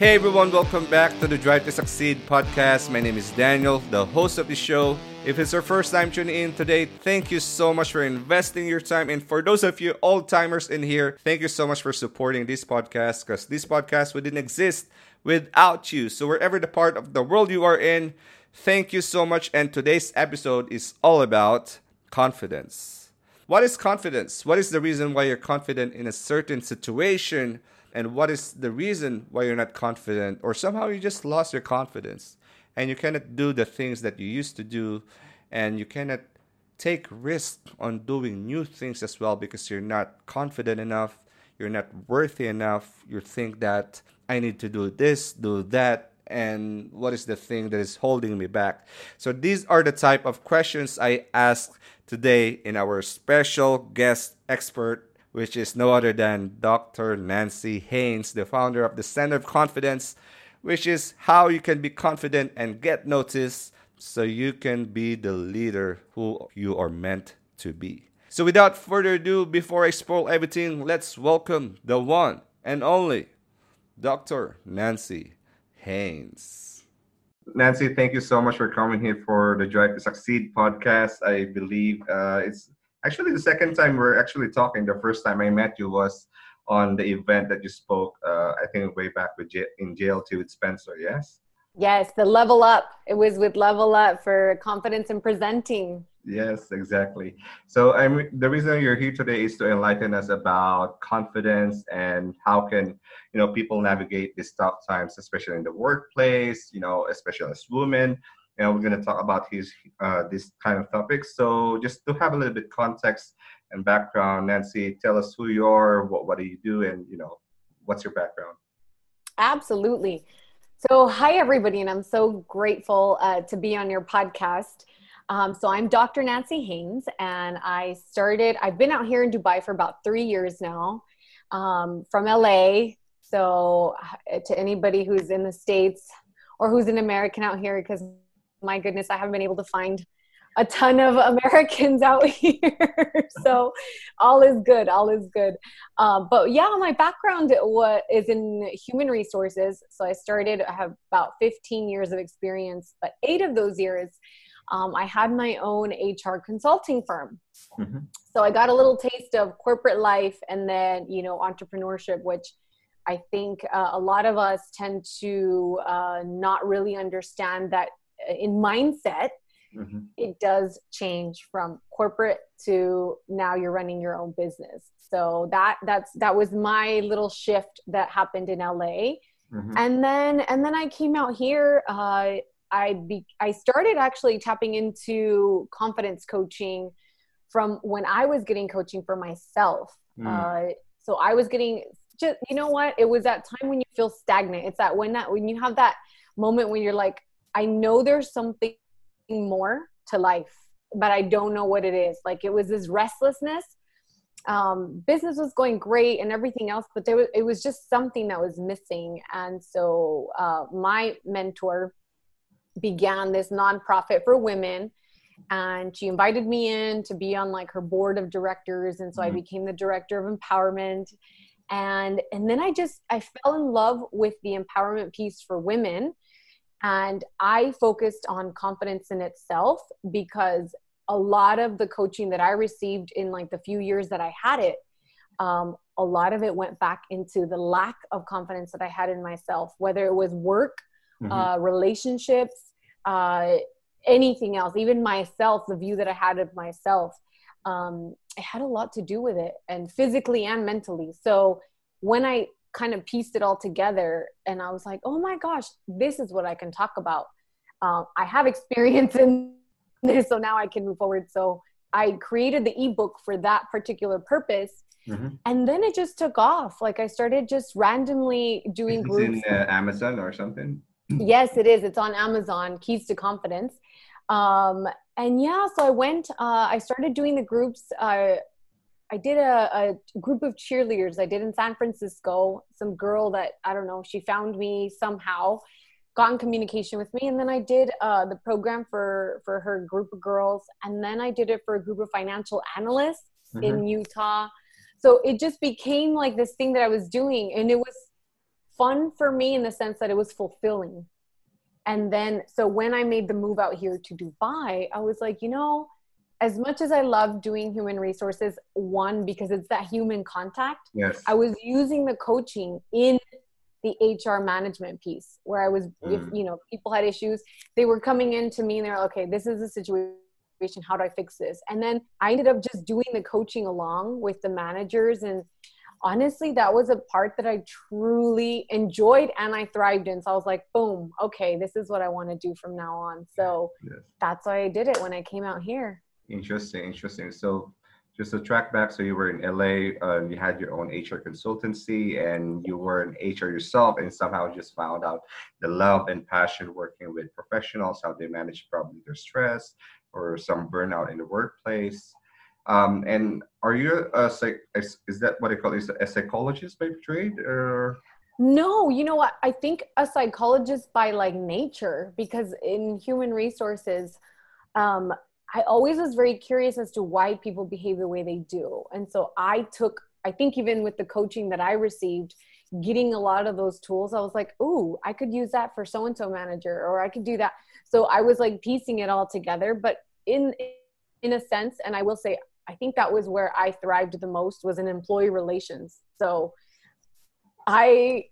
Hey everyone, welcome back to the Drive to Succeed podcast. My name is Danielle, the host of the show. If it's your first time tuning in today, thank you so much for investing your time. And for those of you old timers in here, thank you so much for supporting this podcast because this podcast wouldn't exist without you. So, wherever the part of the world you are in, thank you so much. And today's episode is all about confidence. What is confidence? What is the reason why you're confident in a certain situation? And what is the reason why you're not confident? Or somehow you just lost your confidence. And you cannot do the things that you used to do. And you cannot take risk on doing new things as well because you're not confident enough. You're not worthy enough. You think that i need to do this do that. And what is the thing that is holding me back? So these are the type of questions i ask today in our special guest expert which is no other than Dr. Nancy Haines, the founder of the Center of Confidence, which is how you can be confident and get noticed so you can be the leader who you are meant to be. So, without further ado, before I spoil everything, let's welcome the one and only Dr. Nancy Haines. Nancy, thank you so much for coming here for the Drive to Succeed podcast. I believe uh, it's actually the second time we're actually talking the first time i met you was on the event that you spoke uh, i think way back with J- in jlt with spencer yes? Yes the level up. It was with level up for confidence in presenting. Yes exactly. So i'm the reason you're here today is to enlighten us about confidence and how can you know people navigate these tough times especially in the workplace you know especially as women and we're going to talk about his uh, this kind of topics. So just to have a little bit context and background, Nancy, tell us who you are, what what do you do, and you know what's your background. Absolutely. So hi everybody, and I'm so grateful uh, to be on your podcast. Um, so I'm Dr. Nancy Haines, and I started. I've been out here in Dubai for about three years now, um, from LA. So uh, to anybody who's in the states or who's an American out here, because my goodness, I haven't been able to find a ton of Americans out here. so all is good, all is good. Uh, but yeah, my background what is in human resources. So I started, I have about 15 years of experience, but eight of those years, um, I had my own HR consulting firm. Mm-hmm. So I got a little taste of corporate life and then, you know, entrepreneurship, which I think uh, a lot of us tend to uh, not really understand that in mindset mm-hmm. it does change from corporate to now you're running your own business so that that's that was my little shift that happened in la mm-hmm. and then and then i came out here uh, i be i started actually tapping into confidence coaching from when i was getting coaching for myself mm. uh, so i was getting just you know what it was that time when you feel stagnant it's that when that when you have that moment when you're like I know there's something more to life, but I don't know what it is. Like it was this restlessness. Um, business was going great and everything else, but there was it was just something that was missing. And so uh, my mentor began this nonprofit for women and she invited me in to be on like her board of directors and so mm-hmm. i became the director of empowerment and and then i just i fell in love with the empowerment piece for women and I focused on confidence in itself because a lot of the coaching that I received in like the few years that I had it, um, a lot of it went back into the lack of confidence that I had in myself, whether it was work, mm-hmm. uh, relationships, uh, anything else, even myself, the view that I had of myself. Um, it had a lot to do with it, and physically and mentally. So when I kind of pieced it all together and i was like oh my gosh this is what i can talk about. Um, i have experience in this so now i can move forward. So i created the ebook for that particular purpose mm-hmm. and then it just took off. Like i started just randomly doing groups. in uh, amazon or something? Yes it is. It's on amazon keys to confidence. Um, and yeah so i went uh, i started doing the groups uh, I did a, a, group of cheerleaders I did in San Francisco. Some girl that I don't know, she found me somehow, got in communication with me, and then I did uh, the program for for her group of girls, and then I did it for a group of financial analysts mm-hmm. in Utah. So it just became like this thing that I was doing, and it was fun for me in the sense that it was fulfilling. And then, so when I made the move out here to Dubai, I was like, you know, as much as I love doing human resources, one, because it's that human contact, yes. I was using the coaching in the HR management piece where I was, mm. if you know, people had issues, they were coming in to me and they're like, okay, this is the situation. How do I fix this? And then I ended up just doing the coaching along with the managers. And honestly, that was a part that I truly enjoyed and I thrived in. So I was like, boom, okay, this is what I want to do from now on. So yes. that's why I did it when I came out here. Interesting, interesting. So just to track back, so you were in LA, uh, you had your own HR consultancy, and you were an HR yourself, and somehow just found out the love and passion working with professionals, how they manage probably their stress or some burnout in the workplace. Um, and are you a psych? Is, is that what I call is a psychologist by trade, or? No, you know what? I think a psychologist by like nature, because in human resources, um, I always was very curious as to why people behave the way they do. And so I took, I think even with the coaching that I received, getting a lot of those tools, I was like, ooh, I could use that for so and so manager, or I could do that. So I was like piecing it all together. But in in a sense, and I will say, I think that was where I thrived the most was in employee relations. So I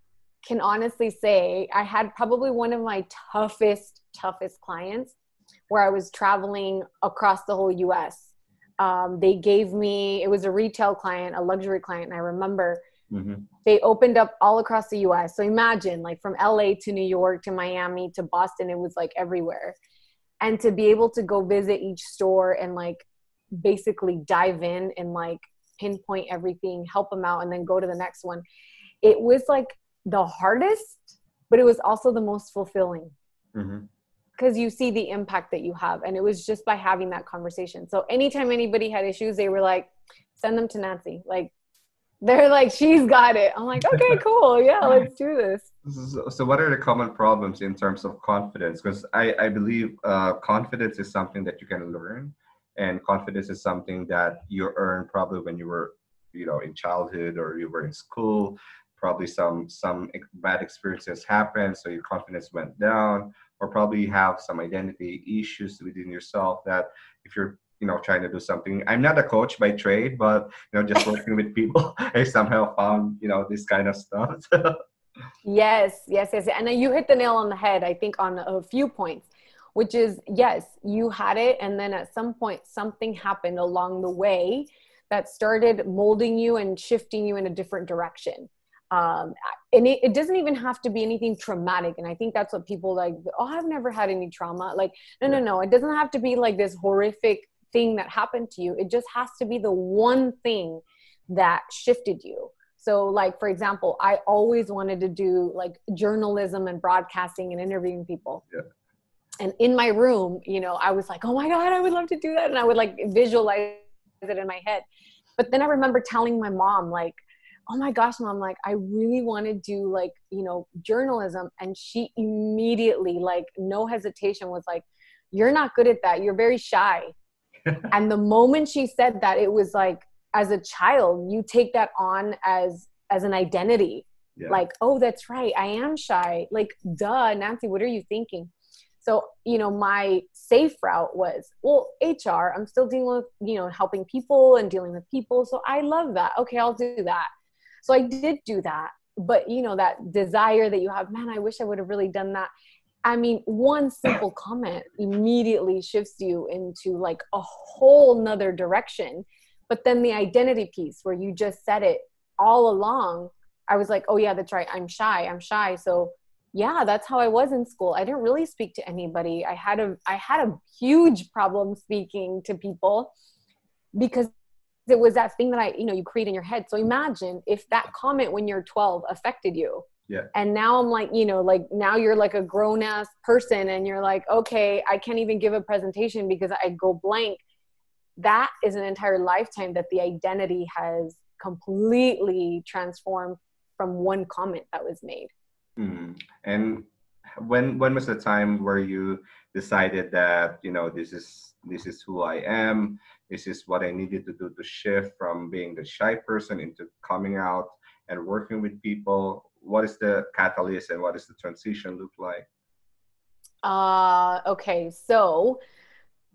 can honestly say I had probably one of my toughest, toughest clients where I was traveling across the whole US. Um, they gave me, it was a retail client, a luxury client, and I remember mm-hmm. they opened up all across the US. So imagine, like from LA to New York to Miami to Boston, it was like everywhere. And to be able to go visit each store and like basically dive in and like pinpoint everything, help them out, and then go to the next one, it was like the hardest, but it was also the most fulfilling. Mm-hmm because you see the impact that you have and it was just by having that conversation. So anytime anybody had issues they were like send them to nancy. Like they're like she's got it. I'm like okay cool. Yeah let's do this. So, so what are the common problems in terms of confidence? Because i i believe uh, confidence is something that you can learn and confidence is something that you earn probably when you were you know in childhood or you were in school. Probably some some bad experiences happened so your confidence went down or probably have some identity issues within yourself that if you're you know trying to do something i'm not a coach by trade but you know just working with people i somehow found you know this kind of stuff. Yes yes yes and you hit the nail on the head i think on a few points which is yes you had it and then at some point something happened along the way that started molding you and shifting you in a different direction um, and it, it, doesn't even have to be anything traumatic. And i think that's what people like oh i've never had any trauma. Like no no no. It doesn't have to be like this horrific thing that happened to you. It just has to be the one thing that shifted you. So like for example i always wanted to do like journalism and broadcasting and interviewing people. Yeah. and in my room you know i was like oh my god i would love to do that. And i would like visualize it in my head. But then i remember telling my mom like oh my gosh mom like i really want to do like you know journalism. And she immediately like no hesitation was like you're not good at that. You're very shy. And the moment she said that it was like as a child you take that on as as an identity. Yeah. like oh that's right. I am shy. Like duh nancy what are you thinking? So you know my safe route was well hr i'm still dealing with you know helping people and dealing with people. So i love that. Okay i'll do that so I did do that. But you know, that desire that you have, man, I wish I would have really done that. I mean, one simple comment immediately shifts you into like a whole nother direction. But then the identity piece where you just said it all along, I was like, oh yeah, that's right. I'm shy. I'm shy. So yeah, that's how I was in school. I didn't really speak to anybody. I had a I had a huge problem speaking to people because it was that thing that I, you know, you create in your head. So imagine if that comment when you're 12 affected you. Yeah. And now I'm like, you know, like now you're like a grown ass person and you're like, okay, I can't even give a presentation because I go blank. That is an entire lifetime that the identity has completely transformed from one comment that was made. Mm. And when when was the time where you decided that you know this is this is who I am this is what I needed to do to shift from being the shy person into coming out and working with people. what is the catalyst and what does the transition look like? Uh, okay, so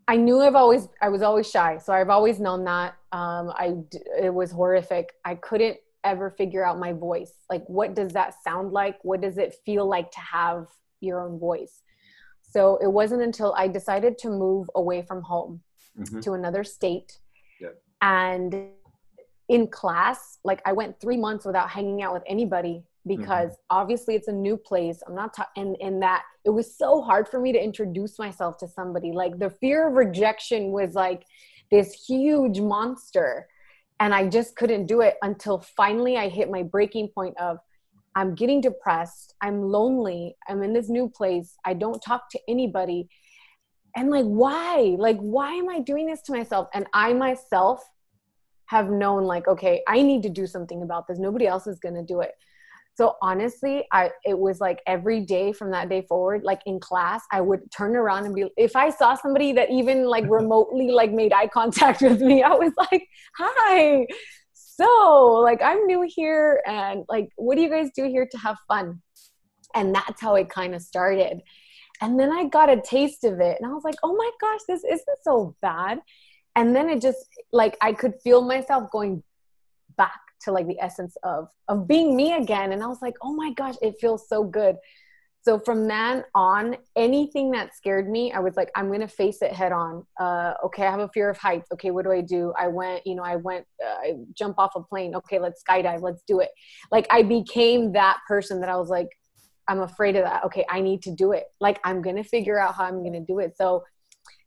I knew I've always I was always shy, so I've always known that. Um, I it was horrific. I couldn't ever figure out my voice. Like, what does that sound like? What does it feel like to have your own voice? So it wasn't until I decided to move away from home mm-hmm. to another state, yep. and in class, like I went three months without hanging out with anybody because mm-hmm. obviously it's a new place. I'm not, ta- and in that it was so hard for me to introduce myself to somebody. Like the fear of rejection was like this huge monster. And I just couldn't do it until finally I hit my breaking point of I'm getting depressed. I'm lonely. I'm in this new place. I don't talk to anybody. And like, why? Like, why am I doing this to myself? And I myself have known, like, okay, I need to do something about this. Nobody else is going to do it so honestly i it was like every day from that day forward like in class i would turn around and be if i saw somebody that even like remotely like made eye contact with me i was like hi so like i'm new here and like what do you guys do here to have fun and that's how it kind of started and then i got a taste of it and i was like oh my gosh this isn't so bad. And then it just like i could feel myself going back to like the essence of of being me again and i was like oh my gosh it feels so good. So from then on anything that scared me i was like i'm gonna face it head on. Uh, okay i have a fear of heights. Okay what do i do? I went you know i went uh, i jump off a plane. Okay let's skydive. Let's do it. Like i became that person that i was like i'm afraid of that okay i need to do it like i'm gonna figure out how i'm gonna do it so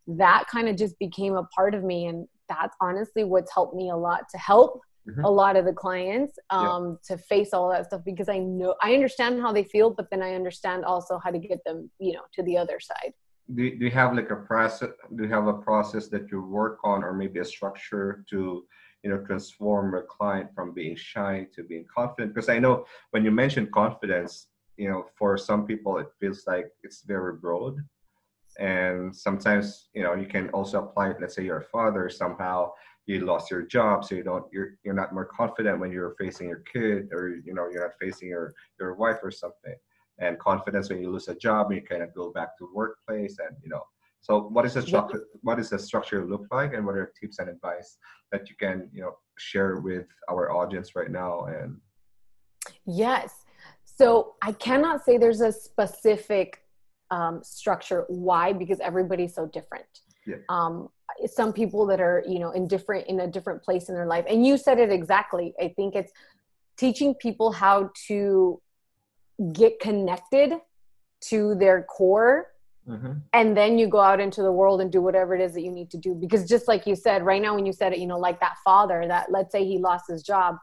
that kind of just became a part of me and that's honestly what's helped me a lot to help mm-hmm. a lot of the clients um, yeah. to face all that stuff because I know I understand how they feel, but then I understand also how to get them, you know, to the other side. Do, do you have like a process? Do you have a process that you work on, or maybe a structure to, you know, transform a client from being shy to being confident? Because I know when you mention confidence, you know, for some people it feels like it's very broad. And sometimes you know you can also apply it let's say you're a father somehow you lost your job so you don't you're you're not more confident when you're facing your kid or you know you're not facing your your wife or something. And confidence when you lose a job and you kind of go back to workplace and you know. So what is the structure what does the structure look like and what are tips and advice that you can you know share with our audience right now and yes so i cannot say there's a specific um, structure why because everybody's so different yeah. um, some people that are you know in different in a different place in their life and you said it exactly i think it's teaching people how to get connected to their core mm-hmm. and then you go out into the world and do whatever it is that you need to do because just like you said right now when you said it you know like that father that let's say he lost his job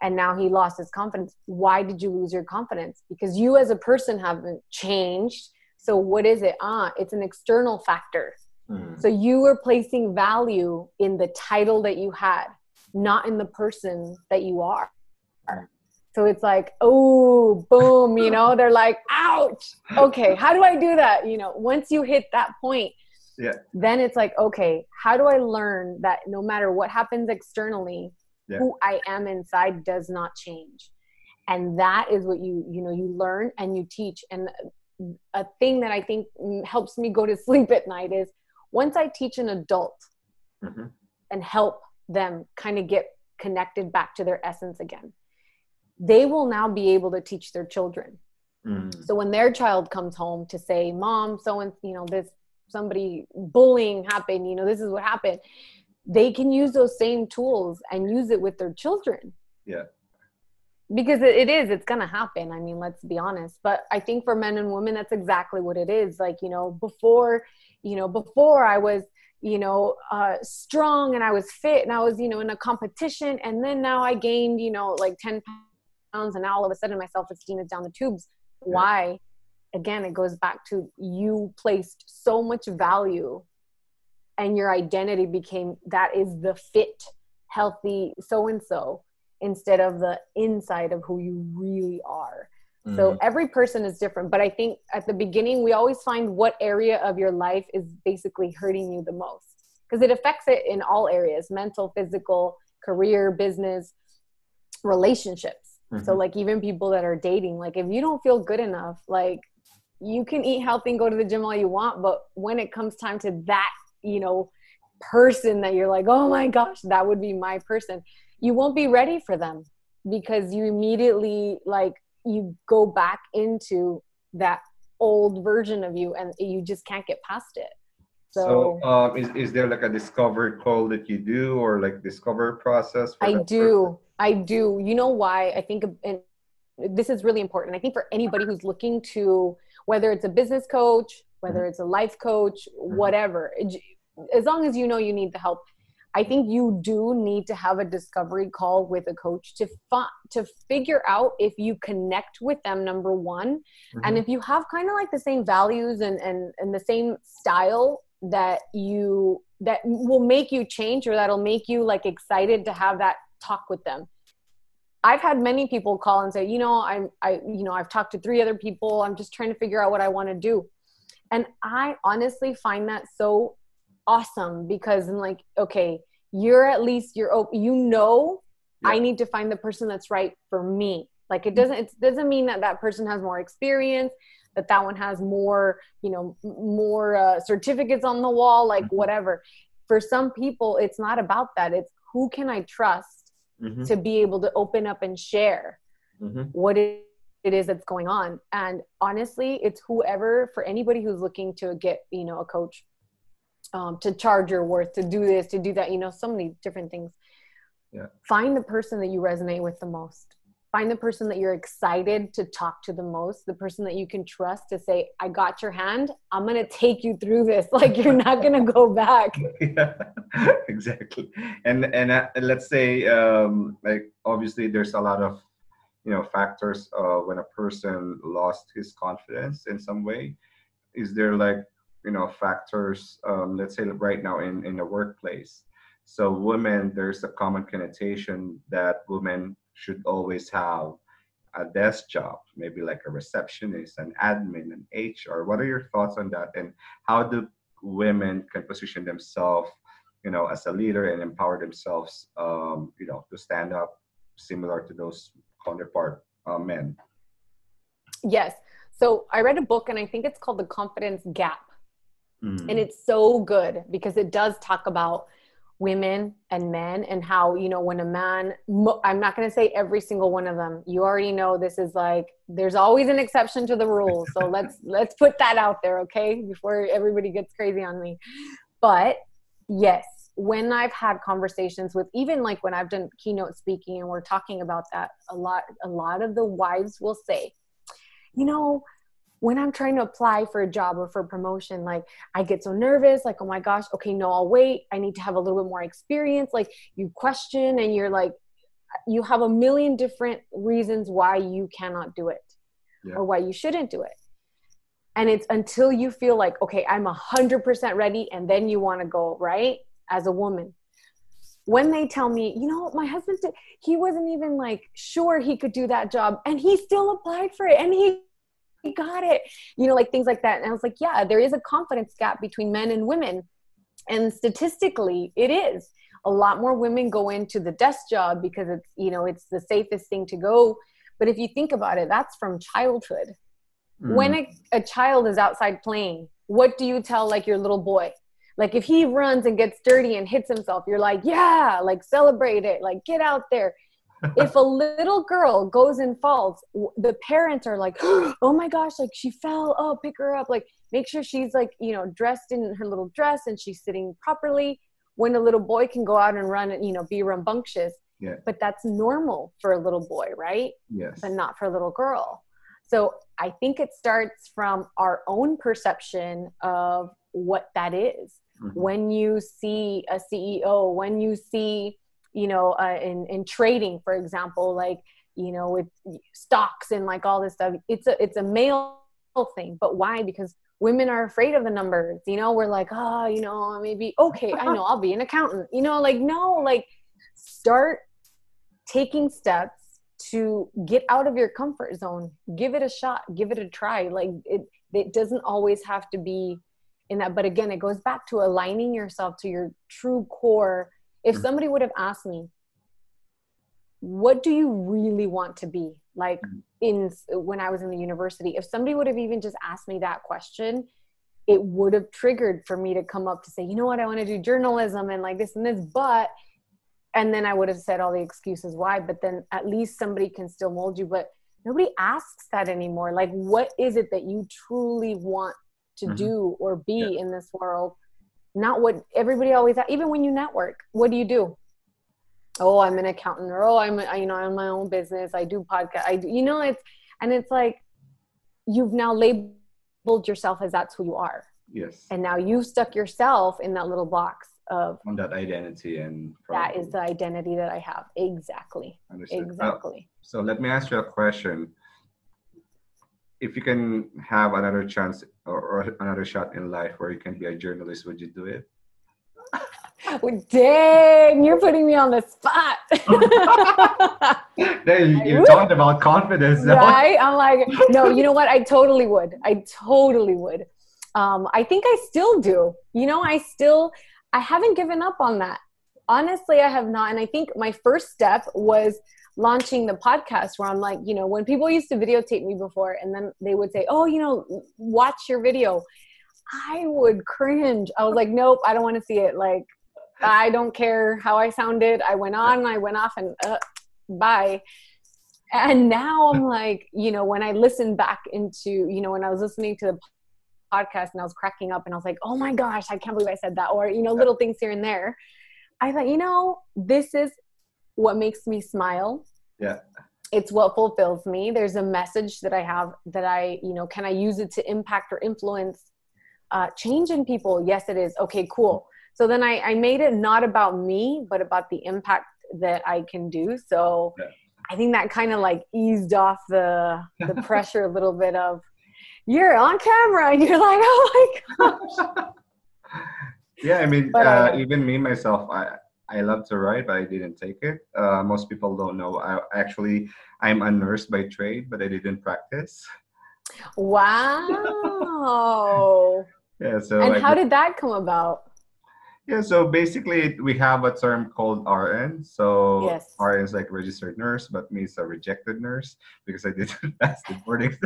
and now he lost his confidence why did you lose your confidence because you as a person haven't changed so what is it ah it's an external factor Mm. So you were placing value in the title that you had, not in the person that you are. So it's like, oh, boom, you know, they're like, ouch. Okay, how do I do that? You know, once you hit that point, yeah. then it's like, okay, how do I learn that no matter what happens externally, yeah. who I am inside does not change? And that is what you, you know, you learn and you teach. And a thing that I think helps me go to sleep at night is once I teach an adult mm-hmm. and help them kind of get connected back to their essence again, they will now be able to teach their children. Mm. So when their child comes home to say, "Mom, so and you know this somebody bullying happened, you know this is what happened," they can use those same tools and use it with their children. Yeah. Because it is, it's gonna happen. I mean, let's be honest. But I think for men and women, that's exactly what it is. Like you know, before you know before i was you know uh, strong and i was fit and i was you know in a competition and then now i gained you know like 10 pounds and now all of a sudden my self-esteem is down the tubes why again it goes back to you placed so much value and your identity became that is the fit healthy so and so instead of the inside of who you really are Mm-hmm. So every person is different. But I think at the beginning, we always find what area of your life is basically hurting you the most because it affects it in all areas mental, physical, career, business, relationships. Mm-hmm. So like even people that are dating, like if you don't feel good enough, like you can eat healthy and go to the gym all you want, but when it comes time to that, you know, person that you're like, oh my gosh, that would be my person, you won't be ready for them because you immediately like you go back into that old version of you and you just can't get past it. So, so um, is, is there like a discovery call that you do or like discover process? I do. Person? I do. You know why? I think and this is really important. I think for anybody who's looking to, whether it's a business coach, whether mm-hmm. it's a life coach, mm-hmm. whatever, as long as you know you need the help, I think you do need to have a discovery call with a coach to fi- to figure out if you connect with them number one, mm-hmm. and if you have kind of like the same values and and and the same style that you that will make you change or that'll make you like excited to have that talk with them. I've had many people call and say, you know, I'm I you know, I've talked to three other people. I'm just trying to figure out what I want to do. And I honestly find that so awesome because I'm like, okay, you're at least you're open, you know yeah. I need to find the person that's right for me. Like it doesn't it doesn't mean that that person has more experience, that that one has more, you know, more uh, certificates on the wall, like mm-hmm. whatever. For some people, it's not about that. It's who can I trust mm-hmm. to be able to open up and share mm-hmm. what it is that's going on. And honestly, it's whoever for anybody who's looking to get, you know, a coach um, to charge your worth, to do this, to do that, you know, so many different things. Yeah. Find the person that you resonate with the most. Find the person that you're excited to talk to the most, the person that you can trust to say, I got your hand. I'm going to take you through this. Like you're not going to go back. yeah, exactly. And, and uh, let's say, um, like, obviously there's a lot of, you know, factors uh, when a person lost his confidence in some way. Is there like you know factors um, let's say right now in in the workplace? So women there's a common connotation that women should always have a desk job maybe like a receptionist an admin an hr what are your thoughts on that? And how do women can position themselves you know as a leader and empower themselves um, you know to stand up similar to those counterpart uh, men yes so i read a book and i think it's called the confidence gap Mm. And it's so good because it does talk about women and men and how, you know, when a man, I'm not going to say every single one of them. You already know this is like, there's always an exception to the rule. So let's, let's put that out there. Okay. Before everybody gets crazy on me. But yes, when I've had conversations with even like when I've done keynote speaking and we're talking about that a lot, a lot of the wives will say, you know, when I'm trying to apply for a job or for promotion, like I get so nervous, like, oh my gosh, okay, no, I'll wait. I need to have a little bit more experience. Like you question and you're like, you have a million different reasons why you cannot do it yeah. or why you shouldn't do it. And it's until you feel like, okay, I'm a hundred percent ready. And then you want to go, right? As a woman, when they tell me, you know, my husband, did, he wasn't even like sure he could do that job and he still applied for it and he got it you know like things like that. And i was like yeah there is a confidence gap between men and women and statistically it is. A lot more women go into the desk job because it's you know it's the safest thing to go. But if you think about it that's from childhood. Mm. when a, a child is outside playing what do you tell like your little boy like if he runs and gets dirty and hits himself you're like yeah like celebrate it like get out there if a little girl goes and falls, the parents are like, oh my gosh, like she fell. Oh, pick her up. Like make sure she's like, you know, dressed in her little dress and she's sitting properly. When a little boy can go out and run and, you know, be rambunctious. Yeah. But that's normal for a little boy, right? Yes. But not for a little girl. So I think it starts from our own perception of what that is. Mm-hmm. When you see a CEO, when you see you know uh, in in trading for example like you know with stocks and like all this stuff it's a it's a male thing. But why? Because women are afraid of the numbers. You know we're like oh you know maybe okay i know i'll be an accountant. You know like no like start taking steps to get out of your comfort zone. Give it a shot. Give it a try. Like it it doesn't always have to be in that but again it goes back to aligning yourself to your true core if mm. somebody would have asked me what do you really want to be like Mhm. in when i was in the university if somebody would have even just asked me that question it would have triggered for me to come up to say you know what i want to do journalism and like this and this but and then i would have said all the excuses why but then at least somebody can still mold you but nobody asks that anymore like what is it that you truly want to Mhm. do or be Yeah. in this world not what everybody always even when you network what do you do oh i'm an accountant or oh i'm a, you know i'm my own business i do podcast i do you know it's and it's like you've now labeled yourself as that's who you are Yes. and now you've stuck yourself in that little box of on that identity and that probably- is the identity that i have exactly Understood. Uh, exactly so let me ask you a question. If you can have another chance or, or another shot in life where you can be a journalist, would you do it? Well, dang you're putting me on the spot. You, you talked about confidence. though. right? I'm like no you know what? I totally would. I totally would. Um i think i still do. You know i still i haven't given up on that. Honestly i have not. And i think my first step was launching the podcast where i'm like you know when people used to videotape me before and then they would say oh you know watch your video. I would cringe. I was like nope i don't want to see it. Like i don't care how i sounded. I went on i went off and uh, bye. And now i'm like you know when i listen back into you know when i was listening to the podcast and i was cracking up and i was like oh my gosh i can't believe i said that or you know little things here and there. I thought you know this is what makes me smile. Yeah. it's what fulfills me. There's a message that i have that i you know can i use it to impact or influence uh, change in people? Yes it is. Okay cool. So then I, I made it not about me but about the impact that i can do. So Yeah. i think that kind of like eased off the the pressure a little bit of you're on camera and you're like oh my gosh. Yeah, I mean, But, uh, uh, even me myself, I I love to write, but I didn't take it. Uh, most people don't know. I actually I'm a nurse by trade, but I didn't practice. wow Yeah, so and I how did- did that come about Yeah, so basically we have a term called RN. So Yes. RN is like registered nurse, but me is a rejected nurse because I didn't pass the boarding.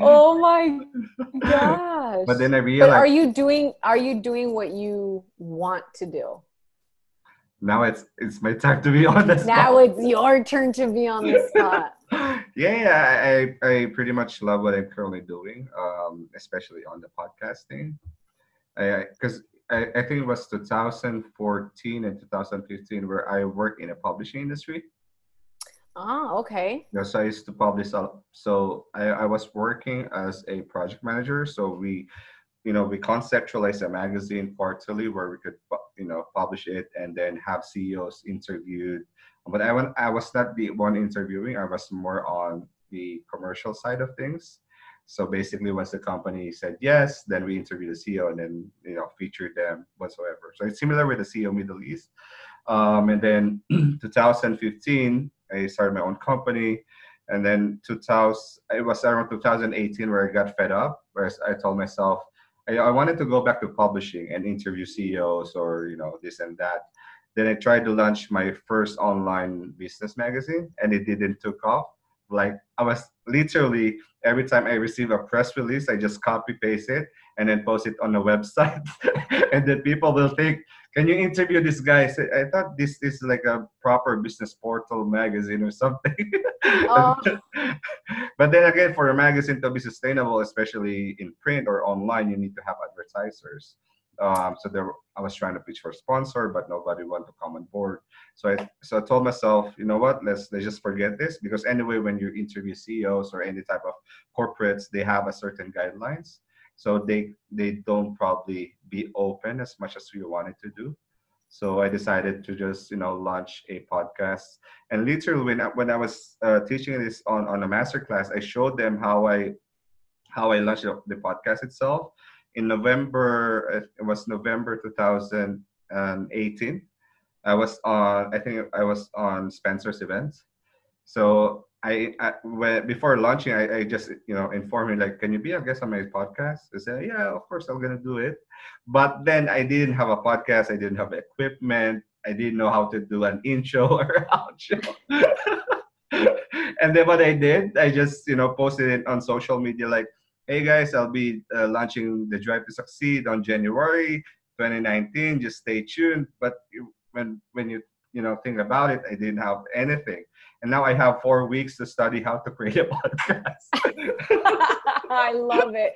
Oh my gosh but then I but are you doing are you doing what you want to do now it's it's my time to be honest. now it's your turn to be on the spot yeah, yeah, I, I pretty much love what I'm currently doing, um, especially on the podcasting. Because I, I, I think it was 2014 and 2015 where I worked in a publishing industry. Oh okay Yeah, so I used to publish. So I, I was working as a project manager. So we, you know, we conceptualized a magazine quarterly where we could, you know, publish it and then have CEOs interviewed. But I, wa- I was not the one interviewing. I was more on the commercial side of things. So basically, once the company said yes, then we interview the CEO and then you know feature them whatsoever. So it's similar with the CEO Middle East. Um, and then 2015, I started my own company. And then 2000 it was around 2018 where i got fed up where i told myself I, I wanted to go back to publishing and interview ceos or you know this and that. Then i tried to launch my first online business magazine and it didn't took off like i was literally every time i receive a press release i just copy paste it and then post it on the website. And then people will think can you interview this guy? I said, i thought this is like a proper business portal magazine or something. Oh. but then again for a magazine to be sustainable especially in print or online you need to have advertisers um, so there i was trying to pitch for a sponsor but nobody wanted to come on board. So i so i told myself you know what? Let's let's just forget this. Because anyway when you interview ceos or any type of corporates they have a certain guidelines. So they they don't probably be open as much as we wanted to do. So i decided to just you know launch a podcast. And literally when I, when I was uh, teaching this on on a master class i showed them how i how i launched the podcast itself in november uh, it was november 2018 i was on i think i was on spencer's event so I, I when, before launching, I, I just you know informed me like, can you be a guest on my podcast? I said, yeah, of course I'm gonna do it. But then I didn't have a podcast. I didn't have equipment. I didn't know how to do an intro or outro. and then what I did, I just you know posted it on social media like, "Hey guys, I'll be uh, launching the Drive to Succeed on January 2019. Just stay tuned." But when when you you know think about it, I didn't have anything, and now I have four weeks to study how to create a podcast. I love it.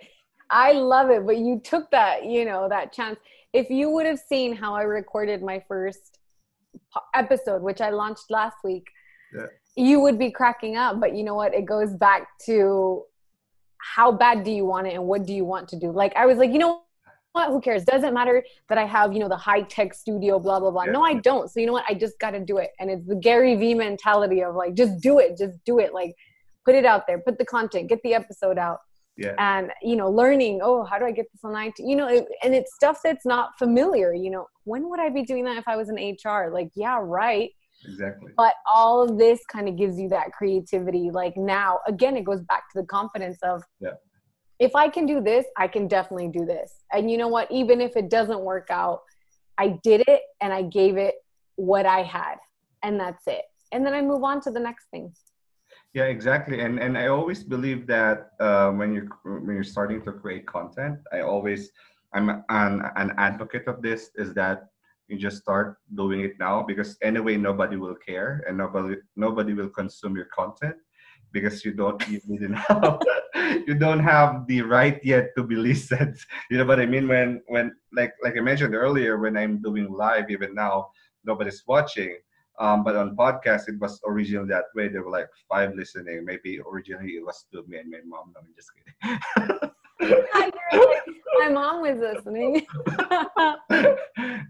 I love it. But you took that, you know, that chance. If you would have seen how I recorded my first episode, which I launched last week, yeah. you would be cracking up. But you know what? It goes back to how bad do you want it and what do you want to do? Like, I was like, you know what? Who cares? Doesn't matter that I have, you know, the high tech studio, blah, blah, blah. Yeah. No, I don't. So, you know what? I just got to do it. And it's the Gary Vee mentality of like, just do it, just do it. Like, put it out there, put the content, get the episode out yeah. and you know learning oh how do i get this on it you know it, and it's stuff that's not familiar you know when would i be doing that if i was in hr like yeah right exactly. But all of this kind of gives you that creativity like now again it goes back to the confidence of yeah. If i can do this i can definitely do this. And you know what? Even if it doesn't work out i did it and i gave it what i had and that's it. And then i move on to the next thing. Yeah, exactly. And and I always believe that uh, when you're when you're starting to create content, I always I'm an an advocate of this is that you just start doing it now because anyway nobody will care and nobody nobody will consume your content because you don't you didn't have you don't have the right yet to be listened. You know what I mean? When when like like I mentioned earlier, when I'm doing live even now, nobody's watching um, but on podcast, it was originally that way. There were like five listening. Maybe originally it was to me and my mom. No, I'm just kidding. my mom was listening.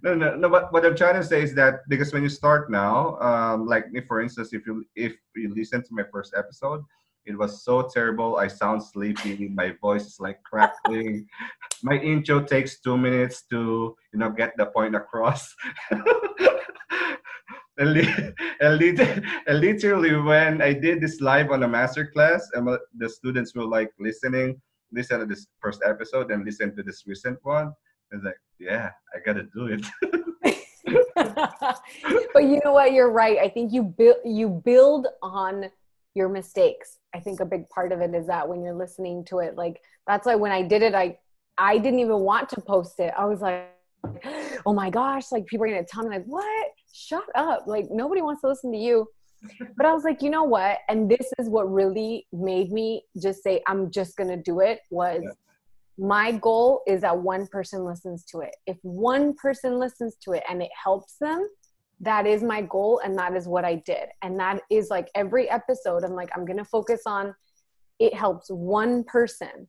no, no, no. But what I'm trying to say is that because when you start now, um, like me for instance, if you if you listen to my first episode, it was so terrible. I sound sleepy. My voice is like crackling. my intro takes two minutes to you know get the point across and, literally when I did this live on a master class, and the students were like listening, listen to this first episode and listen to this recent one. I was like, yeah, I gotta do it. but you know what? You're right. I think you build you build on your mistakes. I think a big part of it is that when you're listening to it, like that's why when I did it, I I didn't even want to post it. I was like, oh my gosh, like people are gonna tell me like what? shut up. Like nobody wants to listen to you. But I was like, you know what? And this is what really made me just say, I'm just going to do it was yeah. my goal is that one person listens to it. If one person listens to it and it helps them, that is my goal. And that is what I did. And that is like every episode, I'm like, I'm going to focus on it helps one person.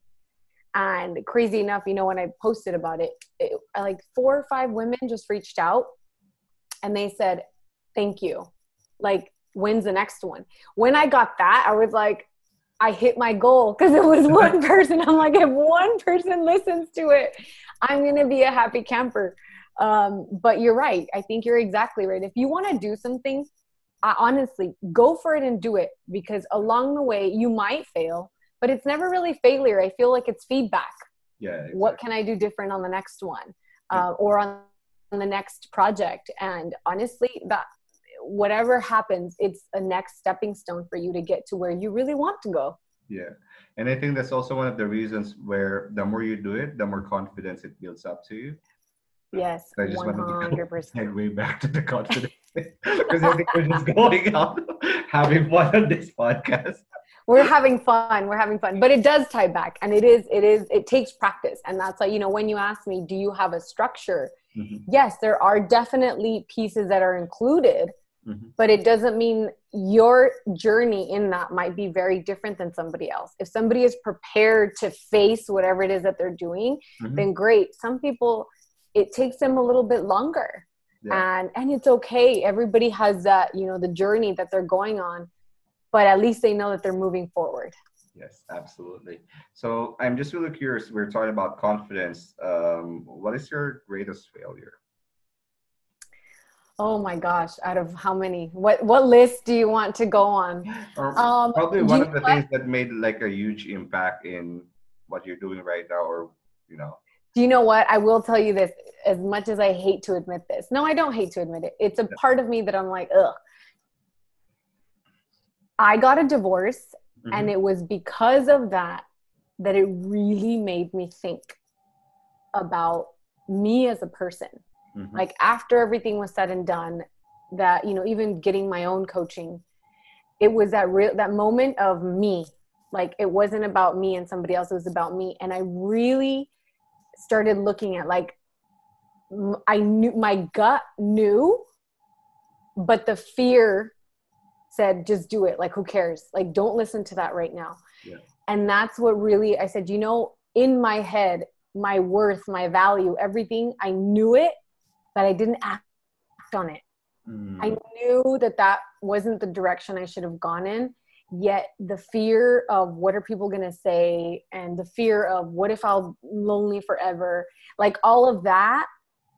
And crazy enough, you know, when I posted about it, it like four or five women just reached out and they said, Thank you. Like, when's the next one? When I got that, I was like, I hit my goal because it was one person. I'm like, if one person listens to it, I'm going to be a happy camper. Um, but you're right. I think you're exactly right. If you want to do something, I, honestly, go for it and do it because along the way, you might fail, but it's never really failure. I feel like it's feedback. Yeah. Exactly. What can I do different on the next one? Uh, or on the next project and honestly that whatever happens it's a next stepping stone for you to get to where you really want to go. Yeah. And i think that's also one of the reasons where the more you do it the more confidence it builds up to you. Yes i just 100%. want to segue back to the confidence because i think we're just going out having fun on this podcast. We're having fun we're having fun but it does tie back and it is it is it takes practice. And that's why you know when you ask me do you have a structure? Mm-hmm. yes there are definitely pieces that are included mm-hmm. but it doesn't mean your journey in that might be very different than somebody else. If somebody is prepared to face whatever it is that they're doing mm-hmm. then great. Some people it takes them a little bit longer. Yeah. and and it's okay. Everybody has that you know the journey that they're going on but at least they know that they're moving forward. Yes absolutely. So i'm just really curious we're talking about confidence. Um, what is your greatest failure oh my gosh out of how many what what list do you want to go on um, probably one of the things that made like a huge impact in what you're doing right now or you know Do you know what? I will tell you this as much as I hate to admit this. No, I don't hate to admit it. It's a part of me that I'm like, ugh. I got a divorce, mm-hmm. and it was because of that that it really made me think about me as a person. Mm-hmm. Like after everything was said and done, that you know, even getting my own coaching, it was that real that moment of me. Like it wasn't about me and somebody else; it was about me, and I really started looking at like I knew my gut knew, but the fear said, just do it. Like, who cares? Like, don't listen to that right now. Yeah. And that's what really I said, you know, in my head, my worth, my value, everything, I knew it, but I didn't act on it. Mm. I knew that that wasn't the direction I should have gone in. Yet the fear of what are people going to say and the fear of what if I'll lonely forever, like all of that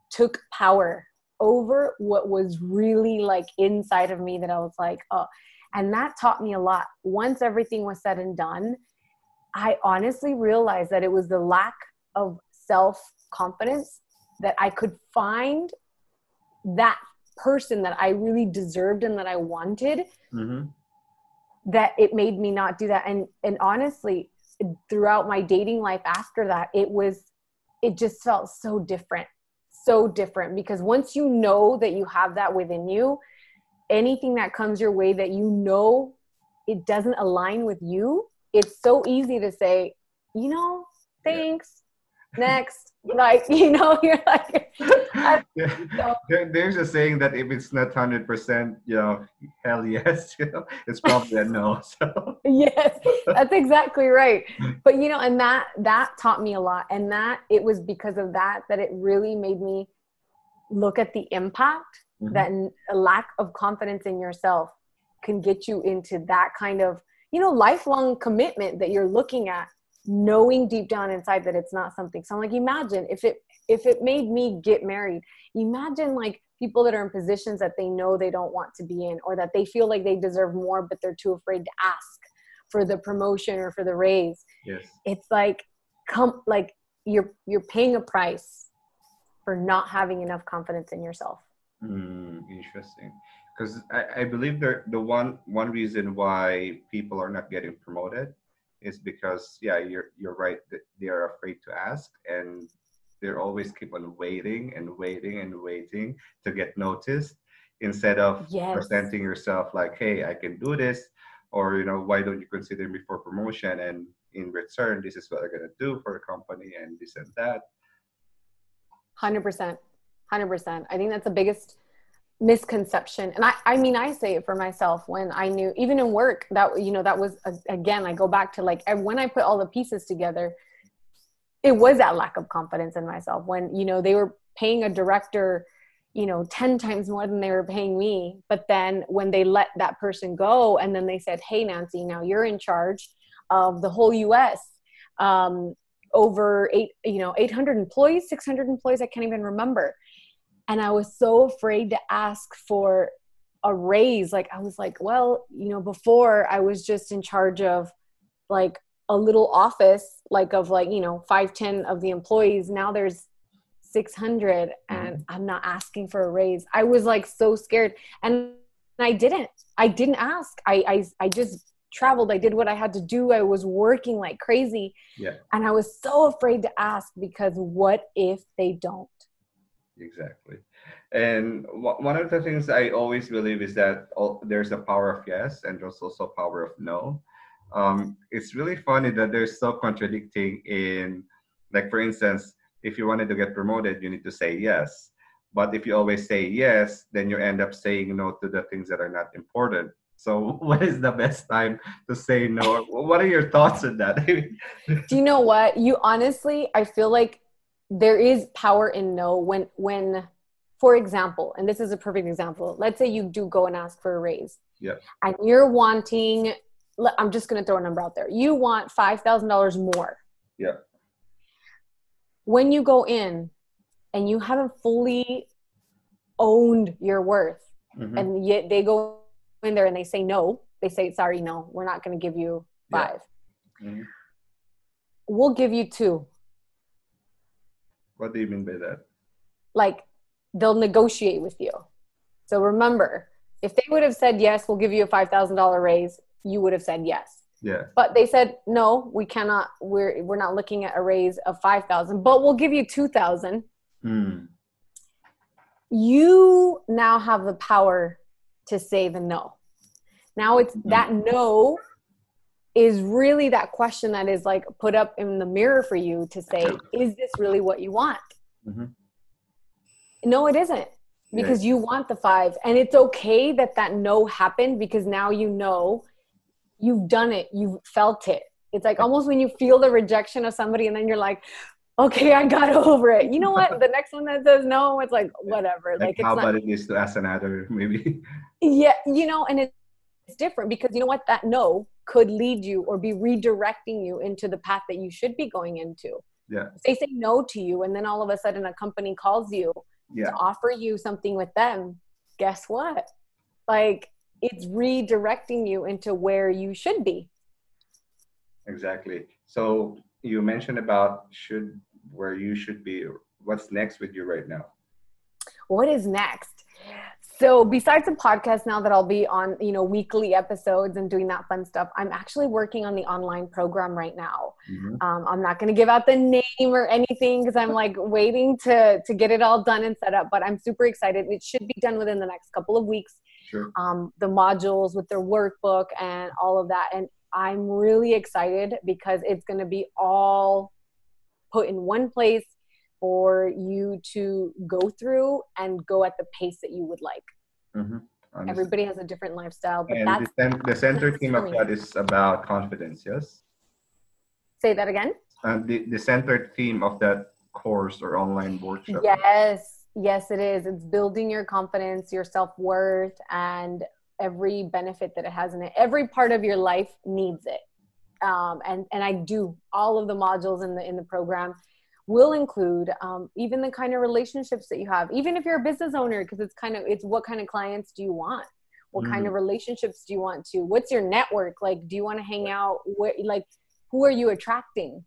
took power over what was really like inside of me that I was like, oh, and that taught me a lot. Once everything was said and done, I honestly realized that it was the lack of self confidence that I could find that person that I really deserved and that I wanted. Mm-hmm. That it made me not do that. And and honestly, throughout my dating life after that, it was it just felt so different so different because once you know that you have that within you, anything that comes your way that you know it doesn't align with you, it's so easy to say, you know, thanks. Next, like you know, you're like. There's a saying that if it's not hundred percent, you know, hell yes, you know, it's probably a no. So. yes, that's exactly right. But you know, and that that taught me a lot, and that it was because of that that it really made me look at the impact mm-hmm. that a lack of confidence in yourself can get you into that kind of you know lifelong commitment that you're looking at knowing deep down inside that it's not something. So i'm like imagine if it if it made me get married imagine like people that are in positions that they know they don't want to be in or that they feel like they deserve more but they're too afraid to ask for the promotion or for the raise. Yes. It's like come like you're you're paying a price for not having enough confidence in yourself. Mm, interesting. Because I, I believe that the one one reason why people are not getting promoted is because yeah you're you're right they are afraid to ask and they're always keep on waiting and waiting and waiting to get noticed instead of yes. presenting yourself like hey i can do this or you know why don't you consider me for promotion? And in return this is what i'm going to do for the company and this and that. 100% 100% i think that's the biggest misconception. And i i mean i say it for myself when i knew even in work that you know that was again i go back to like when i put all the pieces together it was that lack of confidence in myself when you know they were paying a director you know 10 times more than they were paying me. But then when they let that person go and then they said hey nancy now you're in charge of the whole us um, over eight you know 800 employees 600 employees i can't even remember and i was so afraid to ask for a raise. Like i was like well you know before i was just in charge of like a little office like of like you know 5 10 of the employees. Now there's 600 and mm-hmm. i'm not asking for a raise. I was like so scared. And i didn't. I didn't ask. I i, I just traveled. I did what i had to do. I was working like crazy. Yeah. And i was so afraid to ask because what if they don't exactly. And one of the things i always believe is that there's a power of yes and there's also power of no. Um, it's really funny that they're so contradicting in like for instance if you wanted to get promoted you need to say yes. But if you always say yes then you end up saying no to the things that are not important. So what is the best time to say no? What are your thoughts on that? Do you know what? You honestly i feel like there is power in no when when for example and this is a perfect example. Let's say you do go and ask for a raise. Yeah and you're wanting i'm just going to throw a number out there. You want $5000 more. Yeah when you go in and you haven't fully owned your worth mm-hmm. and yet they go in there and they say no they say sorry no we're not going to give you five. Yeah. mm-hmm. we'll give you two What do you mean by that? Like they'll negotiate with you. So remember, if they would have said yes, we'll give you a five thousand dollar raise, you would have said yes. Yeah. But they said no, we cannot. We're we're not looking at a raise of five thousand, but we'll give you two thousand. Mm. You now have the power to say the no. Now it's Mm. that no is really that question that is like put up in the mirror for you to say, is this really what you want? Mhm. No, it isn't because you want the five. And it's okay that that no happened because now you know you've done it, you've felt it. It's like almost when you feel the rejection of somebody and then you're like, okay, I got over it. You know what? The next one that says no, it's like, whatever. Like, Like, it's how not, about it is to ask another maybe? yeah, you know, and it, it's different because you know what? That no could lead you or be redirecting you into the path that you should be going into. Yeah. If they say no to you, and then all of a sudden a company calls you Yeah. to offer you something with them, guess what? Like it's redirecting you into where you should be. Exactly. So you mentioned about should where you should be. What's next with you right now? What is next? So besides the podcast now that I'll be on, you know, weekly episodes and doing that fun stuff, I'm actually working on the online program right now. Mhm. Um, I'm not going to give out the name or anything because I'm like waiting to to get it all done and set up. But I'm super excited. It should be done within the next couple of weeks. Sure. Um, the modules with their workbook and all of that, and I'm really excited because it's going to be all put in one place for you to go through and go at the pace that you would like. Mhm. Everybody has a different lifestyle, but And that's the, cen- the center theme of that is about confidence, yes? say that again. The, the centered theme of that course or online workshop. Yes, yes, it is. It's building your confidence, your self worth, and every benefit that it has in it. Every part of your life needs it. Um, and and I do all of the modules in the in the program will include um, even the kind of relationships that you have even if you're a business owner because it's kind of it's what kind of clients do you want? What kind of relationships do you want to what's your network? Like do you want to hang out? What like who are you attracting?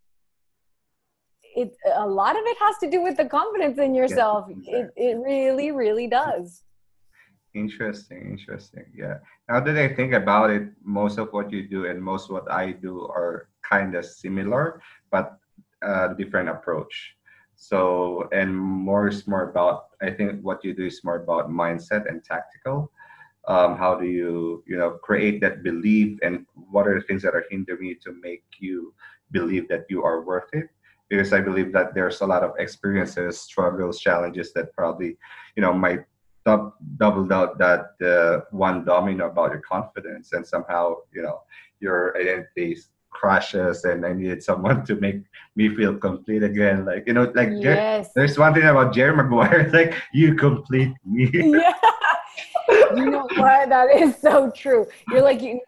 It a lot of it has to do with the confidence in yourself. It, exactly. it really really does. Interesting, interesting. Yeah. Now that I think about it, most of what you do and most what I do are kind of similar, but uh, different approach. So, and more is more about, I think what you do is more about mindset and tactical. Um, how do you, you know, create that belief and what are the things that are hindering you to make you believe that you are worth it? Because I believe that there's a lot of experiences, struggles, challenges that probably, you know, might dub- doubled out that uh, one domino about your confidence and somehow you know your identity crashes and i needed someone to make me feel complete again. Like you know like Jer- there's one thing about jerry maguire like you complete me. Yeah. You know what? That is so true. You're like you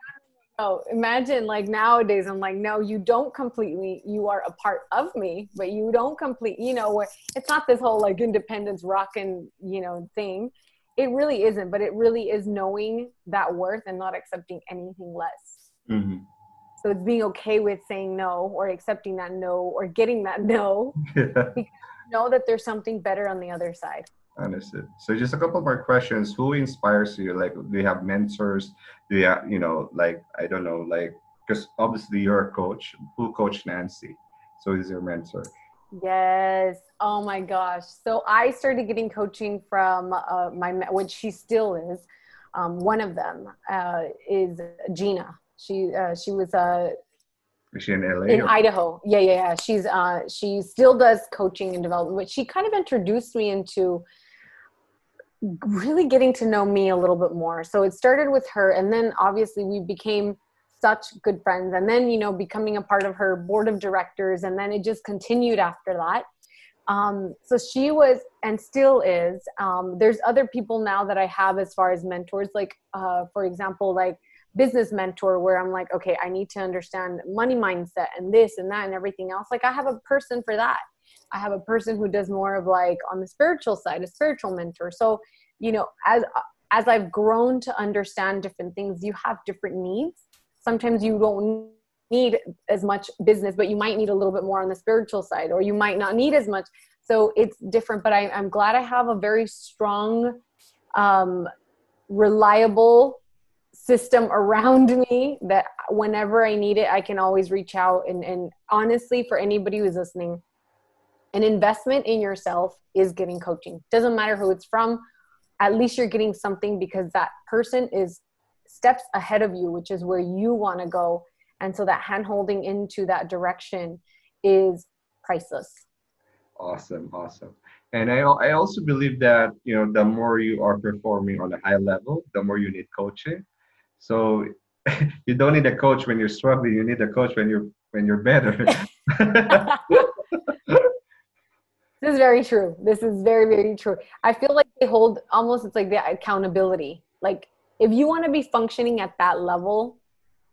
know imagine like nowadays i'm like no you don't complete me. You are a part of me but you don't complete you know where it's not this whole like independence rockin' you know thing. It really isn't but it really is knowing that worth and not accepting anything less. Mhm. So it's being okay with saying no or accepting that no or getting that no know that there's something better on the other side Understood. So just a couple more questions. Who inspires you? Like, do you have mentors? Do you, have, you know, like I don't know, like because obviously you're a coach. Who coached Nancy? So is your mentor? Yes. Oh my gosh. So I started getting coaching from uh, my, which she still is. Um, one of them uh, is Gina. She uh, she was uh, Is she in LA? in or- Idaho. Yeah, yeah, yeah. She's uh, she still does coaching and development. But she kind of introduced me into really getting to know me a little bit more. So it started with her, and then obviously we became such good friends. And then you know becoming a part of her board of directors, and then it just continued after that. Um, so she was and still is. Um, there's other people now that I have as far as mentors, like uh, for example, like business mentor where I'm like, okay, I need to understand money mindset and this and that and everything else. Like I have a person for that. I have a person who does more of like on the spiritual side, a spiritual mentor. So, you know, as as I've grown to understand different things, you have different needs. Sometimes you don't need as much business, but you might need a little bit more on the spiritual side, or you might not need as much. So it's different. But I, am glad I have a very strong, um, reliable system around me that whenever I need it, I can always reach out. And, and honestly, for anybody who's listening, an investment in yourself is getting coaching. Doesn't matter who it's from, at least you're getting something because that person is steps ahead of you, which is where you want to go. And so that hand holding into that direction is priceless. Awesome, awesome. And I, I also believe that you know the more you are performing on a high level, the more you need coaching. So you don't need a coach when you're struggling. You need a coach when you're when you're better. this is very true. This is very very true. I feel like they hold almost it's like the accountability. Like if you want to be functioning at that level,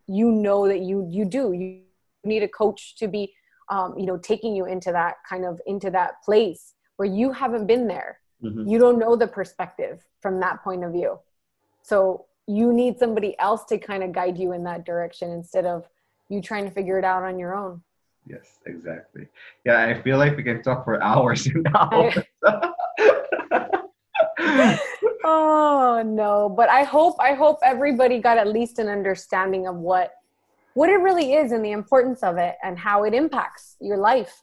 you know that you you do. You need a coach to be um, you know taking you into that kind of into that place where you haven't been there. Mm-hmm. You don't know the perspective from that point of view. So you need somebody else to kind of guide you in that direction instead of you trying to figure it out on your own. Yes, exactly. Yeah, I feel like we can talk for hours and hours. oh no, but I hope I hope everybody got at least an understanding of what what it really is and the importance of it and how it impacts your life.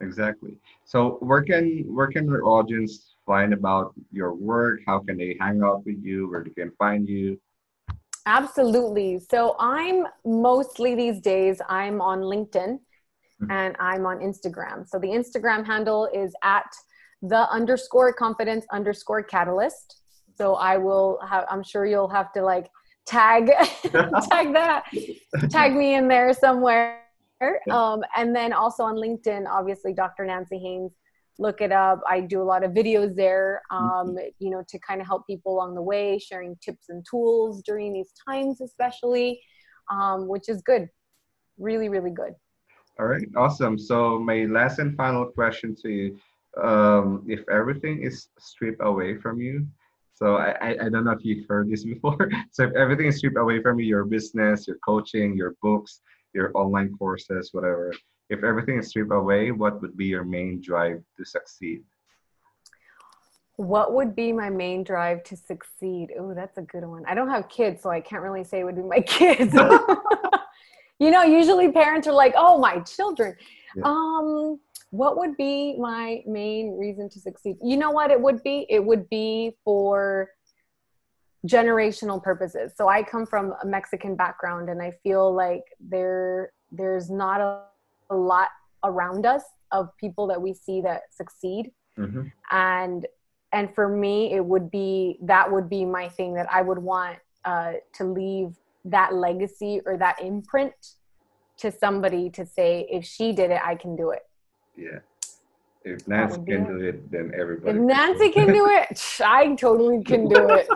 Exactly. So where can where can our audience find about your work? How can they hang out with you? Where they can find you? Absolutely. So I'm mostly these days I'm on LinkedIn mm-hmm. and I'm on Instagram. So the Instagram handle is at the underscore confidence underscore catalyst. So I will have I'm sure you'll have to like tag tag that tag me in there somewhere. Um, and then also on LinkedIn, obviously Dr. Nancy Haines look it up. I do a lot of videos there, um, mm-hmm. you know, to kind of help people along the way, sharing tips and tools during these times, especially, um, which is good. Really, really good. All right, awesome. So, my last and final question to you um, if everything is stripped away from you, so I, I, I don't know if you've heard this before. so, if everything is stripped away from you, your business, your coaching, your books, your online courses, whatever, if everything is stripped away, what would be your main drive to succeed? What would be my main drive to succeed? Oh, that's a good one. I don't have kids, so I can't really say it would be my kids. you know, usually parents are like, "Oh, my children." Yeah. Um, what would be my main reason to succeed? You know what it would be? It would be for generational purposes. So I come from a Mexican background and I feel like there there's not a a lot around us of people that we see that succeed. Mm-hmm. and and for me it would be that would be my thing that i would want uh, to leave that legacy or that imprint to somebody to say if she did it i can do it. Yeah if Nancy can do it, then everybody. If Nancy can do it, I totally can do it.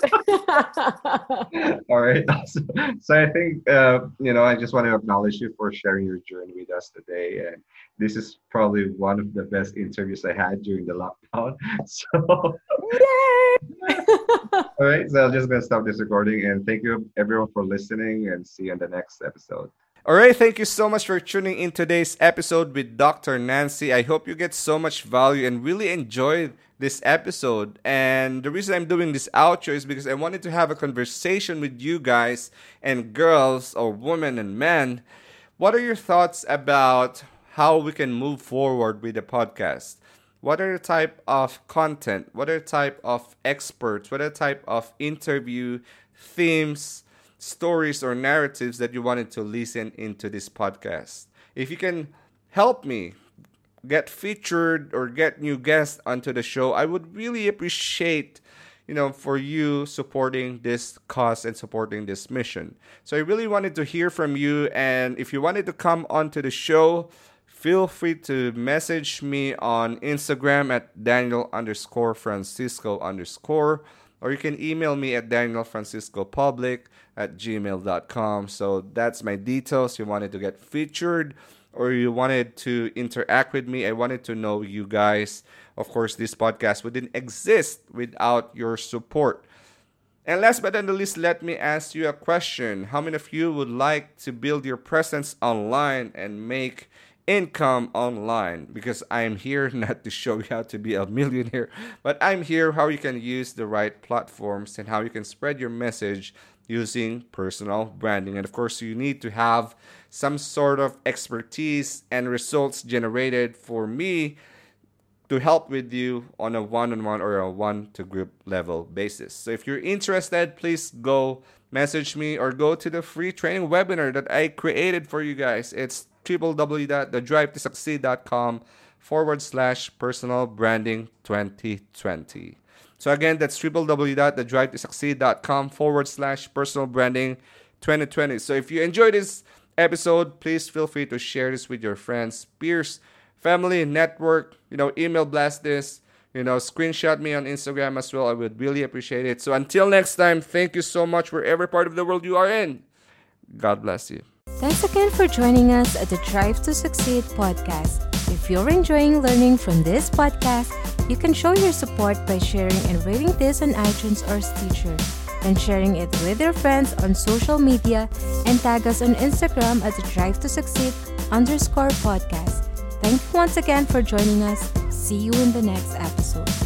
All right. Awesome. So I think uh, you know I just want to acknowledge you for sharing your journey with us today, and this is probably one of the best interviews I had during the lockdown. So. Yay! All right. So I'm just gonna stop this recording, and thank you everyone for listening, and see you in the next episode. All right, thank you so much for tuning in today's episode with Dr. Nancy. I hope you get so much value and really enjoy this episode. And the reason I'm doing this outro is because I wanted to have a conversation with you guys and girls or women and men. What are your thoughts about how we can move forward with the podcast? What are the type of content? What are the type of experts? What are the type of interview themes? Stories or narratives that you wanted to listen into this podcast. If you can help me get featured or get new guests onto the show, I would really appreciate you know for you supporting this cause and supporting this mission. So I really wanted to hear from you and if you wanted to come onto the show, feel free to message me on Instagram at Danielle underscore Francisco underscore or you can email me at danielfranciscopublic at gmail.com. So that's my details. You wanted to get featured or you wanted to interact with me. I wanted to know you guys. Of course, this podcast wouldn't exist without your support. And last but not least, let me ask you a question. How many of you would like to build your presence online and make income online? Because I'm here not to show you how to be a millionaire, but I'm here how you can use the right platforms and how you can spread your message using personal branding. And of course, you need to have some sort of expertise and results generated for me to help with you on a one-on-one or a one-to-group level basis. So if you're interested, please go message me or go to the free training webinar that I created for you guys. It's www.thedrivetosucceed.com forward slash personal branding 2020. So again, that's www.thedrivetosucceed.com forward slash personal branding 2020. So if you enjoyed this episode, please feel free to share this with your friends, peers, family, network, you know, email blast this, you know, screenshot me on Instagram as well. I would really appreciate it. So until next time, thank you so much wherever part of the world you are in. God bless you. Thanks again for joining us at the Drive to Succeed podcast. If you're enjoying learning from this podcast, you can show your support by sharing and rating this on iTunes or Stitcher, and sharing it with your friends on social media, and tag us on Instagram at the Drive to Succeed underscore podcast. Thank you once again for joining us. See you in the next episode.